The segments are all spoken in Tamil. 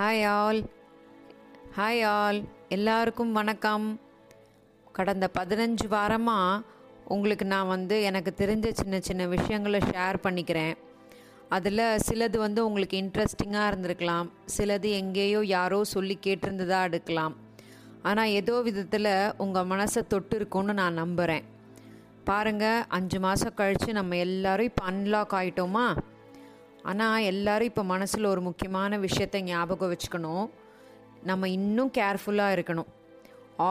ஹாய் ஆல் ஹாய் ஆல் எல்லாருக்கும் வணக்கம். கடந்த பதினஞ்சு வாரமாக உங்களுக்கு நான் வந்து எனக்கு தெரிஞ்ச சின்ன சின்ன விஷயங்களை ஷேர் பண்ணிக்கிறேன். அதில் சிலது வந்து உங்களுக்கு இன்ட்ரெஸ்டிங்காக இருந்திருக்கலாம். சிலது எங்கேயோ யாரோ சொல்லி கேட்டிருந்ததாக எடுக்கலாம். ஆனால் ஏதோ விதத்தில் உங்கள் மனசை தொட்டு இருக்கும்னு நான் நம்புகிறேன் பாருங்கள் அஞ்சு மாதம் கழித்து நம்ம எல்லோரும் இப்போ அன்லாக் ஆகிட்டோமா ஆனால் எல்லாரும் இப்போ மனசில் ஒரு முக்கியமான விஷயத்தை ஞாபகம் வச்சுக்கணும். நம்ம இன்னும் கேர்ஃபுல்லாக இருக்கணும்.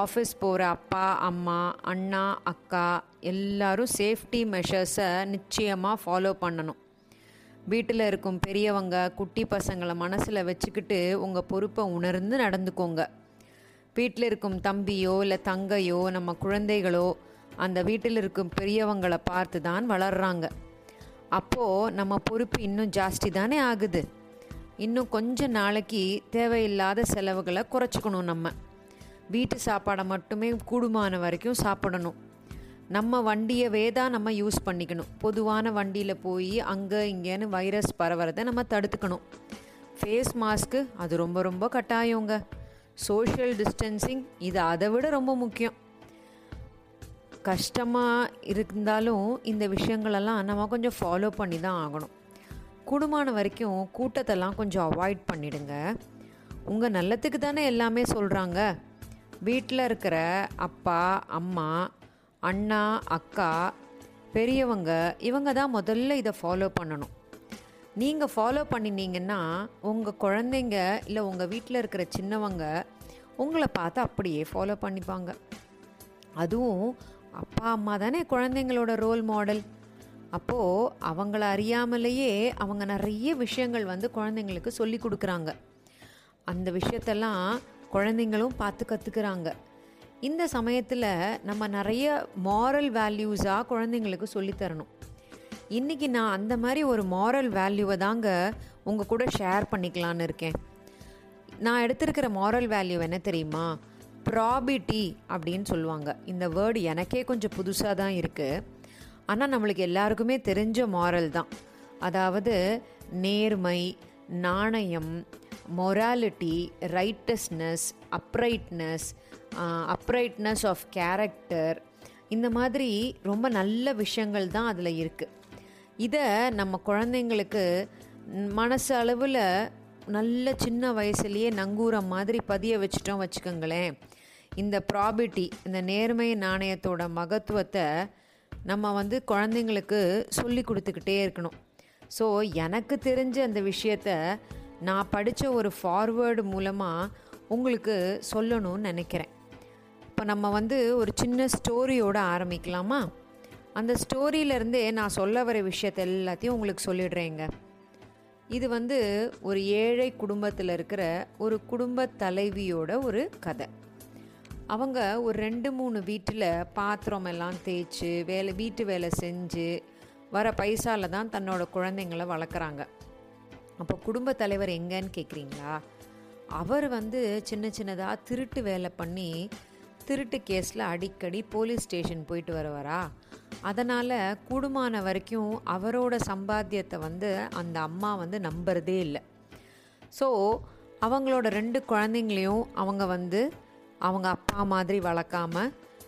ஆஃபீஸ் போகிற அப்பா அம்மா அண்ணா அக்கா எல்லாரும் சேஃப்டி மெஷர்ஸை நிச்சயமாக ஃபாலோ பண்ணணும். வீட்டில் இருக்கும் பெரியவங்க குட்டி பசங்களை மனசில் வச்சுக்கிட்டு உங்கள் பொறுப்பை உணர்ந்து நடந்துக்கோங்க. வீட்டில் இருக்கும் தம்பியோ இல்லை தங்கையோ நம்ம குழந்தைகளோ அந்த வீட்டில் இருக்கும் பெரியவங்களை பார்த்து தான் வளர்கிறாங்க அப்போது நம்ம பொறுப்பு இன்னும் ஜாஸ்தி தானே ஆகுது. இன்னும் கொஞ்ச நாளைக்கு தேவையில்லாத செலவுகளை குறைச்சிக்கணும் நம்ம. வீட்டு சாப்பாடை மட்டுமே கூடுமான வரைக்கும் சாப்பிடணும். நம்ம வண்டியவே தான் நம்ம யூஸ் பண்ணிக்கணும். பொதுவான வண்டியில் போய் அங்கே இங்கேன்னு வைரஸ் பரவறதை நம்ம தடுத்துக்கணும். ஃபேஸ் மாஸ்க்கு அது ரொம்ப ரொம்ப கட்டாயங்க. சோஷியல் டிஸ்டன்சிங் இது அதை விட ரொம்ப முக்கியம். கஷ்டமாக இருந்தாலும் இந்த விஷயங்களெல்லாம் நம்ம கொஞ்சம் ஃபாலோ பண்ணி தான் ஆகணும். கூடுமான வரைக்கும் கூட்டத்தெல்லாம் கொஞ்சம் அவாய்ட் பண்ணிடுங்க. உங்கள் நல்லத்துக்கு தானே எல்லாமே சொல்கிறாங்க வீட்டில் இருக்கிற அப்பா அம்மா அண்ணா அக்கா பெரியவங்க இவங்க தான் முதல்ல இதை ஃபாலோ பண்ணணும். நீங்கள் ஃபாலோ பண்ணினீங்கன்னா உங்கள் குழந்தைங்க இல்லை உங்கள் வீட்டில் இருக்கிற சின்னவங்க உங்களை பார்த்து அப்படியே ஃபாலோ பண்ணிப்பாங்க. அதுவும் அப்பா அம்மா தானே குழந்தைங்களோட ரோல் மாடல் அப்போது அவங்கள அறியாமலேயே அவங்க நிறைய விஷயங்கள் வந்து குழந்தைங்களுக்கு சொல்லி கொடுக்குறாங்க. அந்த விஷயத்தெல்லாம் குழந்தைங்களும் பார்த்து கற்றுக்குறாங்க இந்த சமயத்தில் நம்ம நிறைய மாரல் வேல்யூஸாக குழந்தைங்களுக்கு சொல்லித்தரணும் இன்றைக்கி நான் அந்த மாதிரி ஒரு மாரல் வேல்யூவை தாங்க உங்கள் கூட ஷேர் பண்ணிக்கலான்னு இருக்கேன். நான் எடுத்திருக்கிற மாரல் வேல்யூ என்ன தெரியுமா? ப்ராபிட்டி அப்படின்னு சொல்லுவாங்க. இந்த வேர்டு எனக்கே கொஞ்சம் புதுசாக தான் இருக்குது ஆனால் நம்மளுக்கு எல்லாருக்குமே தெரிஞ்ச மாரல் தான். அதாவது நேர்மை நாணயம் morality righteousness uprightness uprightness of character இந்த மாதிரி ரொம்ப நல்ல விஷயங்கள் தான் அதில் இருக்குது இதை நம்ம குழந்தைங்களுக்கு மனசு அளவில் நல்ல சின்ன வயசுலேயே நங்கூரம் மாதிரி பதிய வச்சிட்டோம் வச்சுக்கோங்களேன். இந்த ப்ராபிட்டி இந்த நேர்மை நாணயத்தோட மகத்துவத்தை நம்ம வந்து குழந்தைங்களுக்கு சொல்லி கொடுத்துக்கிட்டே இருக்கணும். ஸோ எனக்கு தெரிஞ்ச அந்த விஷயத்த நான் படித்த ஒரு ஃபார்வேர்டு மூலமாக உங்களுக்கு சொல்லணும்னு நினைக்கிறேன். இப்போ நம்ம வந்து ஒரு சின்ன ஸ்டோரியோடு ஆரம்பிக்கலாமா? அந்த ஸ்டோரியிலேருந்தே நான் சொல்ல வர விஷயத்த எல்லாத்தையும் உங்களுக்கு சொல்லிடுறேங்க. இது வந்து ஒரு ஏழை குடும்பத்தில் இருக்கிற ஒரு குடும்ப தலைவியோட ஒரு கதை. அவங்க ஒரு ரெண்டு மூணு வீட்டில் பாத்திரம் எல்லாம் தேய்ச்சி வேலை வீட்டு வேலை செஞ்சு வர பைசாவில் தான் தன்னோட குழந்தைங்களை வளர்க்குறாங்க. அப்போ குடும்ப தலைவர் எங்கன்னு கேட்குறீங்களா அவர் வந்து சின்ன சின்னதாக திருட்டு வேலை பண்ணி திருட்டு கேஸில் அடிக்கடி போலீஸ் ஸ்டேஷன் போயிட்டு வருவாரா? அதனால் கூடுமான வரைக்கும் அவரோட சம்பாத்தியத்தை வந்து அந்த அம்மா வந்து நம்புறதே இல்லை. ஸோ அவங்களோட ரெண்டு குழந்தைங்களையும் அவங்க வந்து அவங்க அப்பா மாதிரி வளர்க்காம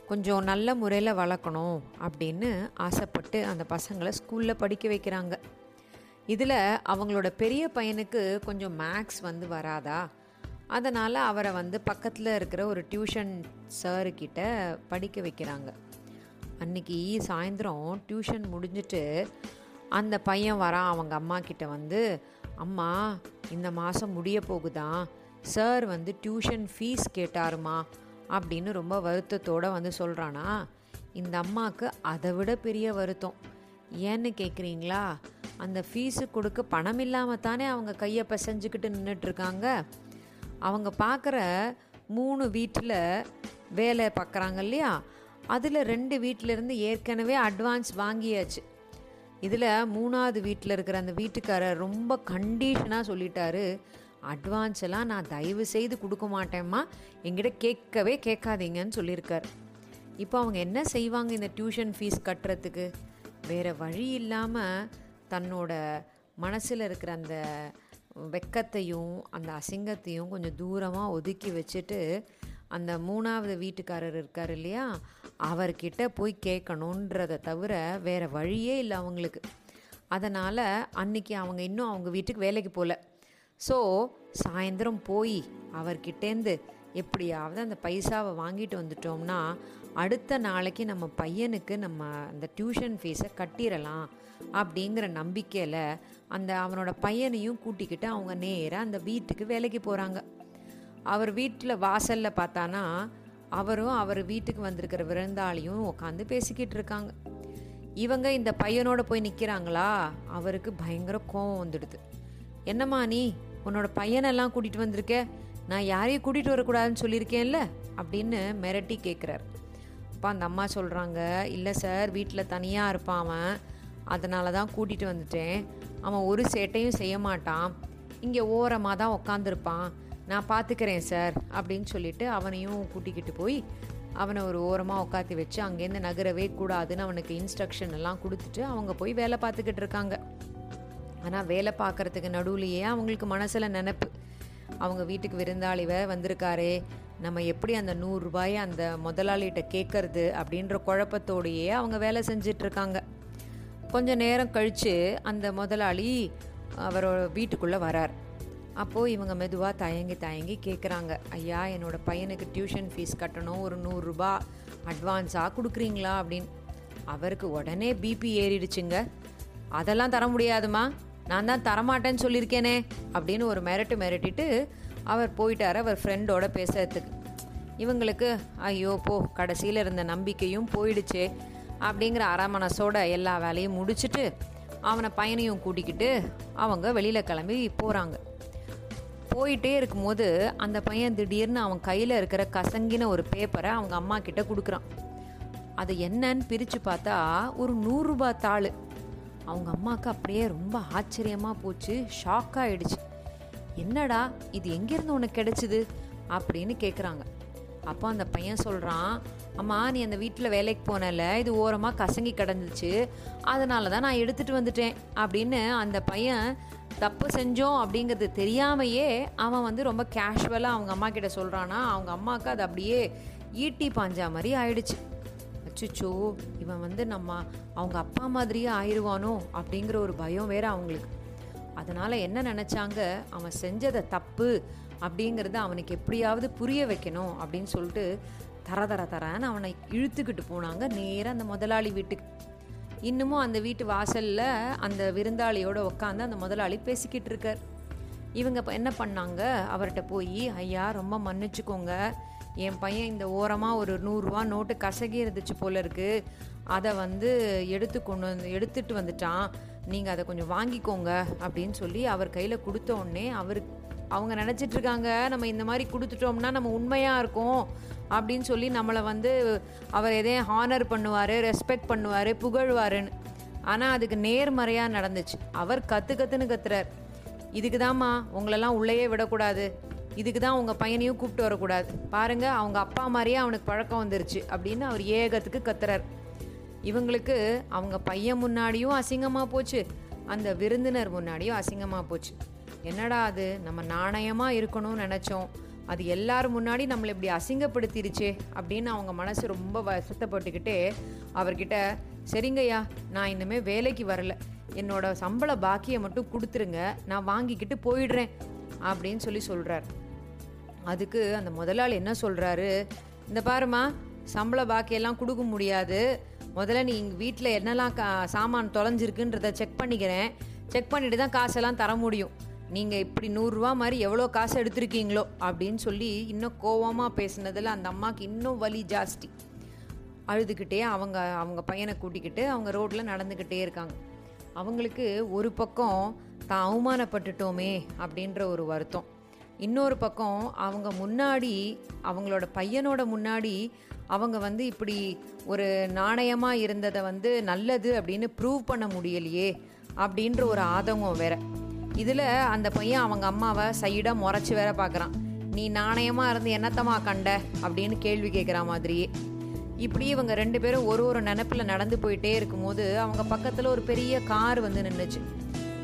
கொஞ்சம் நல்ல முறையில் வளர்க்கணும் அப்படின்னு ஆசைப்பட்டு அந்த பசங்களை ஸ்கூலில் படிக்க வைக்கிறாங்க. இதில் அவங்களோட பெரிய பையனுக்கு கொஞ்சம் மேக்ஸ் வந்து வராதா? அதனால் அவரை வந்து பக்கத்தில் இருக்கிற ஒரு டியூஷன் சாருக்கிட்ட படிக்க வைக்கிறாங்க. அன்றைக்கி சாயந்தரம் டியூஷன் முடிஞ்சிட்டு அந்த பையன் வரான் அவங்க அம்மா கிட்ட வந்து அம்மா இந்த மாதம் முடிய போகுதான் சார் வந்து டியூஷன் ஃபீஸ் கேட்டாருமா? அப்படின்னு ரொம்ப வருத்தத்தோடு வந்து சொல்கிறானா இந்த அம்மாவுக்கு அதை விட பெரிய வருத்தம். ஏன்னு கேட்குறீங்களா அந்த ஃபீஸு கொடுக்க பணம் இல்லாமல் தானே அவங்க கையை பிசைஞ்சுக்கிட்டு நின்றுட்டுருக்காங்க அவங்க பார்க்குற மூணு வீட்டில் வேலை பார்க்குறாங்க இல்லையா? அதில் ரெண்டு வீட்டிலேருந்து ஏற்கனவே அட்வான்ஸ் வாங்கியாச்சு. இதில் மூணாவது வீட்டில் இருக்கிற அந்த வீட்டுக்காரர் ரொம்ப கண்டிஷனாக சொல்லிட்டாரு. அட்வான்ஸ் எல்லாம் நான் தயவு செய்து கொடுக்க மாட்டேம்மா. எங்கிட்ட கேட்கவே கேட்காதீங்கன்னு சொல்லியிருக்கார். இப்போ அவங்க என்ன செய்வாங்க இந்த டியூஷன் ஃபீஸ் கட்டுறதுக்கு? வேறு வழி இல்லாமல் தன்னோட மனசில் இருக்கிற அந்த வெக்கத்தையும் அந்த அசிங்கத்தையும் கொஞ்சம் தூரமாக ஒதுக்கி வச்சுட்டு அந்த மூணாவது வீட்டுக்காரர் இருக்கார் இல்லையா? அவர்கிட்ட போய் கேட்கணுன்றதை தவிர வேறு வழியே இல்லை அவங்களுக்கு. அதனால் அன்னைக்கு அவங்க இன்னும் அவங்க வீட்டுக்கு வேலைக்கு போகல ஸோ சாயந்தரம் போய் அவர்கிட்டேருந்து எப்படியாவது அந்த பைசாவை வாங்கிட்டு வந்துட்டோம்னா அடுத்த நாளைக்கு நம்ம பையனுக்கு நம்ம அந்த டியூஷன் ஃபீஸை கட்டிடலாம் அப்படிங்கிற நம்பிக்கையில் அந்த அவனோட பையனையும் கூட்டிக்கிட்டு அவங்க நேராக அந்த வீட்டுக்கு வேலைக்கு போகிறாங்க அவர் வீட்டில் வாசலில் பார்த்தானா அவரும் அவர் வீட்டுக்கு வந்திருக்கிற விருந்தாளியும் உட்காந்து பேசிக்கிட்டு இருக்காங்க. இவங்க இந்த பையனோட போய் நிற்கிறாங்களா அவருக்கு பயங்கர கோவம் வந்துடுது. என்னம்மா நீ உன்னோட பையனெல்லாம் கூட்டிகிட்டு வந்திருக்க? நான் யாரையும் கூட்டிகிட்டு வரக்கூடாதுன்னு சொல்லியிருக்கேன்ல? அப்படின்னு மிரட்டி கேட்குறாரு அப்பா அந்த அம்மா சொல்கிறாங்க இல்லை சார் வீட்டில் தனியாக இருப்பான் அவன். அதனால தான் கூட்டிகிட்டு வந்துட்டேன். அவன் ஒரு சேட்டையும் செய்ய மாட்டான். இங்கே ஓரமாக தான் உக்காந்துருப்பான். நான் பார்த்துக்கிறேன் சார் அப்படின்னு சொல்லிட்டு அவனையும் கூட்டிக்கிட்டு போய் அவனை ஒரு ஓரமாக உட்காத்தி வச்சு அங்கேருந்து நகரவே கூடாதுன்னு அவனுக்கு இன்ஸ்ட்ரக்ஷன் எல்லாம் கொடுத்துட்டு அவங்க போய் வேலை பார்த்துக்கிட்டு இருக்காங்க. ஆனால் வேலை பார்க்குறதுக்கு நடுவுலையே அவங்களுக்கு மனசில் நினப்பு. அவங்க வீட்டுக்கு விருந்தாளிவ வந்திருக்காரே நம்ம எப்படி அந்த நூறுரூபாயை அந்த முதலாளிகிட்ட கேட்கறது அப்படின்ற குழப்பத்தோடையே அவங்க வேலை செஞ்சிட்ருக்காங்க. கொஞ்சம் நேரம் கழித்து அந்த முதலாளி அவரோட வீட்டுக்குள்ளே வரார். அப்போது இவங்க மெதுவாக தயங்கி தயங்கி கேட்குறாங்க ஐயா என்னோடய பையனுக்கு டியூஷன் ஃபீஸ் கட்டணும் ஒரு நூறுரூபா அட்வான்ஸாக கொடுக்குறீங்களா? அப்படின்னு. அவருக்கு உடனே பிபி ஏறிடுச்சுங்க. அதெல்லாம் தர முடியாதுமா நான் தான் தரமாட்டேன்னு சொல்லியிருக்கேனே அப்படின்னு ஒரு மிரட்டு மிரட்டிட்டு அவர் போயிட்டார் அவர் ஃப்ரெண்டோட பேசுறதுக்கு. இவங்களுக்கு ஐயோ போ கடைசியில் இருந்த நம்பிக்கையும் போயிடுச்சே அப்படிங்கிற அரமனசோட எல்லா வேலையும் முடிச்சுட்டு அவனை பையனையும் கூட்டிக்கிட்டு அவங்க வெளியில் கிளம்பி போகிறாங்க போயிட்டே இருக்கும்போது அந்த பையன் திடீர்னு அவன் கையில் இருக்கிற கசங்கின ஒரு பேப்பரை அவங்க அம்மா கிட்ட கொடுக்குறான். அது என்னன்னு பிரித்து பார்த்தா ஒரு நூறுரூபா தாள். அவங்க அம்மாவுக்கு அப்படியே ரொம்ப ஆச்சரியமாக போச்சு ஷாக் ஆகிடுச்சு என்னடா இது எங்கேருந்து உனக்கு கிடைச்சிது? அப்படின்னு கேட்குறாங்க அப்போ அந்த பையன் சொல்கிறான் அம்மா நீ அந்த வீட்டில் வேலைக்கு போனல இது ஓரமாக கசங்கி கிடந்துச்சு அதனால தான் நான் எடுத்துகிட்டு வந்துட்டேன் அப்படின்னு அந்த பையன் தப்பு செஞ்சோம் அப்படிங்கிறது தெரியாமையே அவன் வந்து ரொம்ப கேஷுவலாக அவங்க அம்மா கிட்ட சொல்கிறானா அவங்க அம்மாவுக்கு அது அப்படியே ஈட்டி பாஞ்சா மாதிரி ஆயிடுச்சு. அச்சுச்சோ இவன் வந்து நம்ம அவங்க அப்பா மாதிரியே ஆயிடுவானோ அப்படிங்கிற ஒரு பயம் வேற அவங்களுக்கு. அதனால் என்ன நினச்சாங்க? அவன் செஞ்சதை தப்பு அப்படிங்கிறத அவனுக்கு எப்படியாவது புரிய வைக்கணும் அப்படின்னு சொல்லிட்டு தர தர தரன்னு அவனை இழுத்துக்கிட்டு போனாங்க. நேராக அந்த முதலாளி வீட்டுக்கு. இன்னமும் அந்த வீட்டு வாசலில் அந்த விருந்தாளியோட உட்காந்து அந்த முதலாளி பேசிக்கிட்டு இருக்கார். இவங்க என்ன பண்ணாங்க? அவர்கிட்ட போய் ஐயா ரொம்ப மன்னிச்சுக்கோங்க. என் பையன் இந்த ஓரமாக ஒரு நூறுரூவா நோட்டு கசகி இருந்துச்சு போல இருக்குது அதை வந்து எடுத்து கொண்டு வந்து எடுத்துட்டு வந்துட்டான். நீங்கள் அதை கொஞ்சம் வாங்கிக்கோங்க அப்படின்னு சொல்லி அவர் கையில் கொடுத்த உடனே அவர் அவங்க நினச்சிட்ருக்காங்க நம்ம இந்த மாதிரி கொடுத்துட்டோம்னா நம்ம உண்மையாக இருக்கோம் அப்படின்னு சொல்லி நம்மளை வந்து அவர் எதையும் ஹானர் பண்ணுவார் ரெஸ்பெக்ட் பண்ணுவார் புகழ்வாருன்னு. ஆனால் அதுக்கு நேர்மறையாக நடந்துச்சு. அவர் கற்று கற்றுன்னு கத்துறார். இதுக்கு தாம்மா உங்களெல்லாம் உள்ளேயே விடக்கூடாது. இதுக்கு தான் உங்கள் பையனையும் கூப்பிட்டு வரக்கூடாது. பாருங்கள் அவங்க அப்பா மாதிரியே அவனுக்கு பழக்கம் வந்துருச்சு அப்படின்னு அவர் ஏகத்துக்கு கத்துறார். இவங்களுக்கு அவங்க பையன் முன்னாடியும் அசிங்கமாக போச்சு அந்த விருந்தினர் முன்னாடியும் அசிங்கமாக போச்சு. என்னடா அது? நம்ம நாணயமாக இருக்கணும்னு நினச்சோம். அது எல்லார் முன்னாடி நம்மளை இப்படி அசிங்கப்படுத்திருச்சே அப்படின்னு அவங்க மனசு ரொம்ப வருத்தப்பட்டுக்கிட்டே அவர்கிட்ட சரிங்கய்யா நான் இன்னுமே வேலைக்கு வரல. என்னோட சம்பள பாக்கியை மட்டும் கொடுத்துருங்க. நான் வாங்கிக்கிட்டு போயிடுறேன். அப்படின்னு சொல்லி சொல்கிறார் அதுக்கு அந்த முதலாளி என்ன சொல்கிறாரு இந்த பாருமா சம்பள பாக்கியெல்லாம் கொடுக்க முடியாது. முதல்ல நீ எங்கள் வீட்டில் என்னெல்லாம் கா சாமான் தொலைஞ்சிருக்குன்றத செக் பண்ணிக்கிறேன். செக் பண்ணிட்டு தான் காசெல்லாம் தர முடியும். நீங்கள் இப்படி நூறுரூவா மாதிரி எவ்வளோ காசு எடுத்திருக்கீங்களோ அப்படின்னு சொல்லி இன்னும் கோவமாக பேசுனதில் அந்த அம்மாவுக்கு இன்னும் வலி ஜாஸ்தி. அழுதுகிட்டே அவங்க அவங்க பையனை கூட்டிக்கிட்டு அவங்க ரோட்டில் நடந்துக்கிட்டே இருக்காங்க. அவங்களுக்கு ஒரு பக்கம் தான் அவமானப்பட்டுட்டோமே அப்படின்ற ஒரு வருத்தம். இன்னொரு பக்கம் அவங்க முன்னாடி அவங்களோட பையனோட முன்னாடி அவங்க வந்து இப்படி ஒரு நாணயமாக இருந்ததை வந்து நல்லது அப்படின்னு ப்ரூவ் பண்ண முடியலையே அப்படின்ற ஒரு ஆதங்கம் வேற. இதில் அந்த பையன் அவங்க அம்மாவை சைடாக முறைச்சி வேற பார்க்குறான். நீ நாணயமாக இருந்து என்னத்தமா கண்ட? அப்படின்னு கேள்வி கேட்குற மாதிரியே. இப்படி இவங்க ரெண்டு பேரும் ஒரு ஒரு நினப்பில் நடந்து போயிட்டே இருக்கும்போது அவங்க பக்கத்தில் ஒரு பெரிய கார் வந்து நின்றுச்சு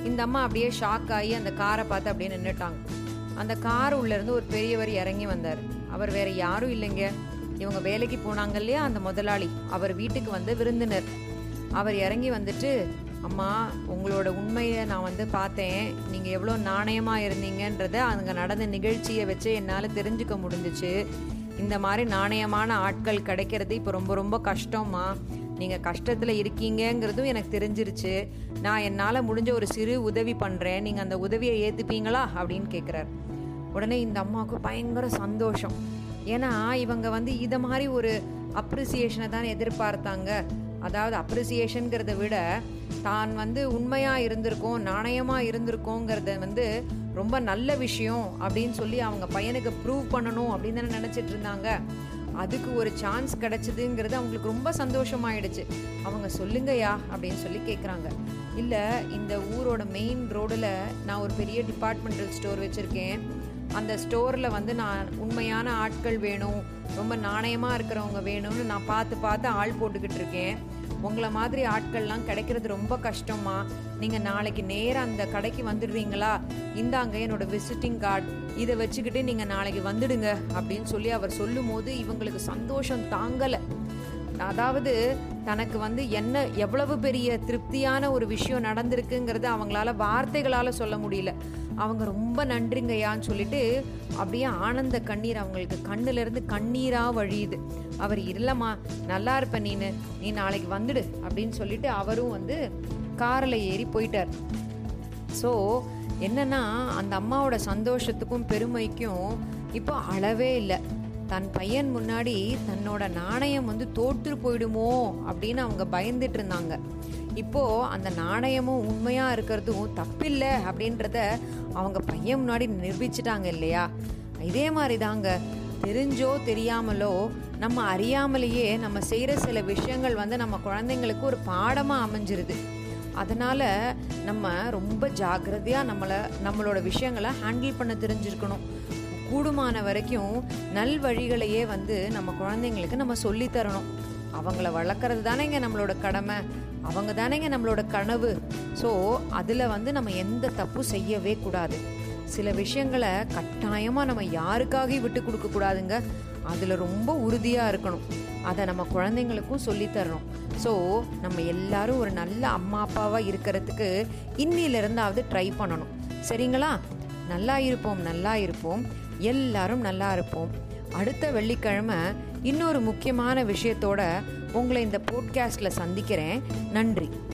இந்த அம்மா அப்படியே ஷாக் ஆகி அந்த காரை பார்த்து அப்படியே நின்றுட்டாங்க அந்த கார் உள்ளேருந்து ஒரு பெரியவர் இறங்கி வந்தார். அவர் வேற யாரும் இல்லைங்க. இவங்க வேலைக்கு போனாங்க இல்லையா அந்த முதலாளி. அவர் வீட்டுக்கு வந்த விருந்தினர். அவர் இறங்கி வந்துட்டு அம்மா உங்களோட உண்மையை நான் வந்து பார்த்தேன். நீங்கள் எவ்வளோ நாணயமாக இருந்தீங்கன்றத அங்கே நடந்த நிகழ்ச்சியை வச்சு என்னால் தெரிஞ்சுக்க முடிஞ்சிச்சு. இந்த மாதிரி நாணயமான ஆட்கள் கிடைக்கிறது இப்போ ரொம்ப ரொம்ப கஷ்டம்மா. நீங்கள் கஷ்டத்தில் இருக்கீங்கங்கிறதும் எனக்கு தெரிஞ்சிருச்சு. நான் என்னால் முடிஞ்ச ஒரு சிறு உதவி பண்ணுறேன் நீங்கள் அந்த உதவியை ஏற்றுப்பீங்களா அப்படின்னு கேட்குறாரு உடனே இந்த அம்மாவுக்கு பயங்கர சந்தோஷம். ஏன்னா இவங்க வந்து இதை மாதிரி ஒரு அப்ரிசியேஷனை தான் எதிர்பார்த்தாங்க. அதாவது அப்ரிசியேஷனுங்கிறத விட தான் வந்து உண்மையாக இருந்திருக்கோம் நாணயமாக இருந்திருக்கோங்கிறத வந்து ரொம்ப நல்ல விஷயம் அப்படின்னு சொல்லி அவங்க பையனுக்கு ப்ரூவ் பண்ணணும் அப்படின்னு தானே நினச்சிட்டு இருந்தாங்க. அதுக்கு ஒரு சான்ஸ் கிடைச்சதுங்கிறது அவங்களுக்கு ரொம்ப சந்தோஷமாயிடுச்சு. அவங்க சொல்லுங்கயா அப்படின்னு சொல்லி கேட்குறாங்க இல்லை இந்த ஊரோட மெயின் ரோடில் நான் ஒரு பெரிய டிபார்ட்மெண்டல் ஸ்டோர் வச்சுருக்கேன். அந்த ஸ்டோரில் வந்து நான் உண்மையான ஆட்கள் வேணும் ரொம்ப நாணயமாக இருக்கிறவங்க வேணும்னு நான் பார்த்து பார்த்து ஆள் போட்டுக்கிட்டு இருக்கேன். உங்களை மாதிரி ஆட்கள்லாம் கிடைக்கிறது ரொம்ப கஷ்டமா நீங்கள் நாளைக்கு நேராக அந்த கடைக்கு வந்துடுறீங்களா? இந்தாங்க என்னோட விசிட்டிங் கார்டு இதை வச்சுக்கிட்டு நீங்கள் நாளைக்கு வந்துடுங்க அப்படின்னு சொல்லி அவர் சொல்லும் போது இவங்களுக்கு சந்தோஷம் தாங்கலை. அதாவது தனக்கு வந்து என்ன எவ்வளவு பெரிய திருப்தியான ஒரு விஷயம் நடந்திருக்குங்கிறது அவங்களால வார்த்தைகளால் சொல்ல முடியல. அவங்க ரொம்ப நன்றிங்கய்யான்னு சொல்லிட்டு அப்படியே ஆனந்த கண்ணீர் அவங்களுக்கு கண்ணுலேருந்து கண்ணீராக வழியுது. அவர் இல்லைம்மா நல்லா இருப்ப நீனு. நீ நாளைக்கு வந்துடு அப்படின்னு சொல்லிட்டு அவரும் வந்து காரில் ஏறி போயிட்டார். ஸோ என்னன்னா அந்த அம்மாவோட சந்தோஷத்துக்கும் பெருமைக்கும் இப்போ அளவே இல்லை. தன் பையன் முன்னாடி தன்னோட நாணயம் வந்து தோற்று போயிடுமோ அப்படின்னு அவங்க பயந்துட்டு இருந்தாங்க. இப்போ அந்த நாணயமும் உண்மையா இருக்கிறதும் தப்பில்லை அப்படின்றத அவங்க பையன் முன்னாடி நிரூபிச்சிட்டாங்க இல்லையா? இதே மாதிரி தாங்க தெரிஞ்சோ தெரியாமலோ நம்ம அறியாமலேயே நம்ம செய்கிற சில விஷயங்கள் வந்து நம்ம குழந்தைங்களுக்கு ஒரு பாடமாக அமைஞ்சிருது. அதனால் நம்ம ரொம்ப ஜாக்கிரதையாக நம்மளை நம்மளோட விஷயங்களை ஹேண்டில் பண்ண தெரிஞ்சிருக்கணும். கூடுமான வரைக்கும் நல் வழிகளையே வந்து நம்ம குழந்தைங்களுக்கு நம்ம சொல்லித்தரணும். அவங்கள வளர்க்குறது தானேங்க நம்மளோட கடமை. அவங்க தானேங்க நம்மளோட கனவு. ஸோ அதில் வந்து நம்ம எந்த தப்பும் செய்யவே கூடாது. சில விஷயங்களை கட்டாயமாக நம்ம யாருக்காக விட்டு கொடுக்கக்கூடாதுங்க அதில் ரொம்ப உறுதியாக இருக்கணும். அதை நம்ம குழந்தைங்களுக்கும் சொல்லித்தரணும். ஸோ நம்ம எல்லாரும் ஒரு நல்ல அம்மா அப்பாவாக இருக்கிறதுக்கு இன்னிலிருந்தாவது ட்ரை பண்ணணும். சரிங்களா? நல்லா இருப்போம் நல்லா இருப்போம். எல்லாரும் நல்லா இருப்போம். அடுத்த வெள்ளிக்கிழமை இன்னொரு முக்கியமான விஷயத்தோட உங்களை இந்த போட்காஸ்டில் சந்திக்கிறேன். நன்றி.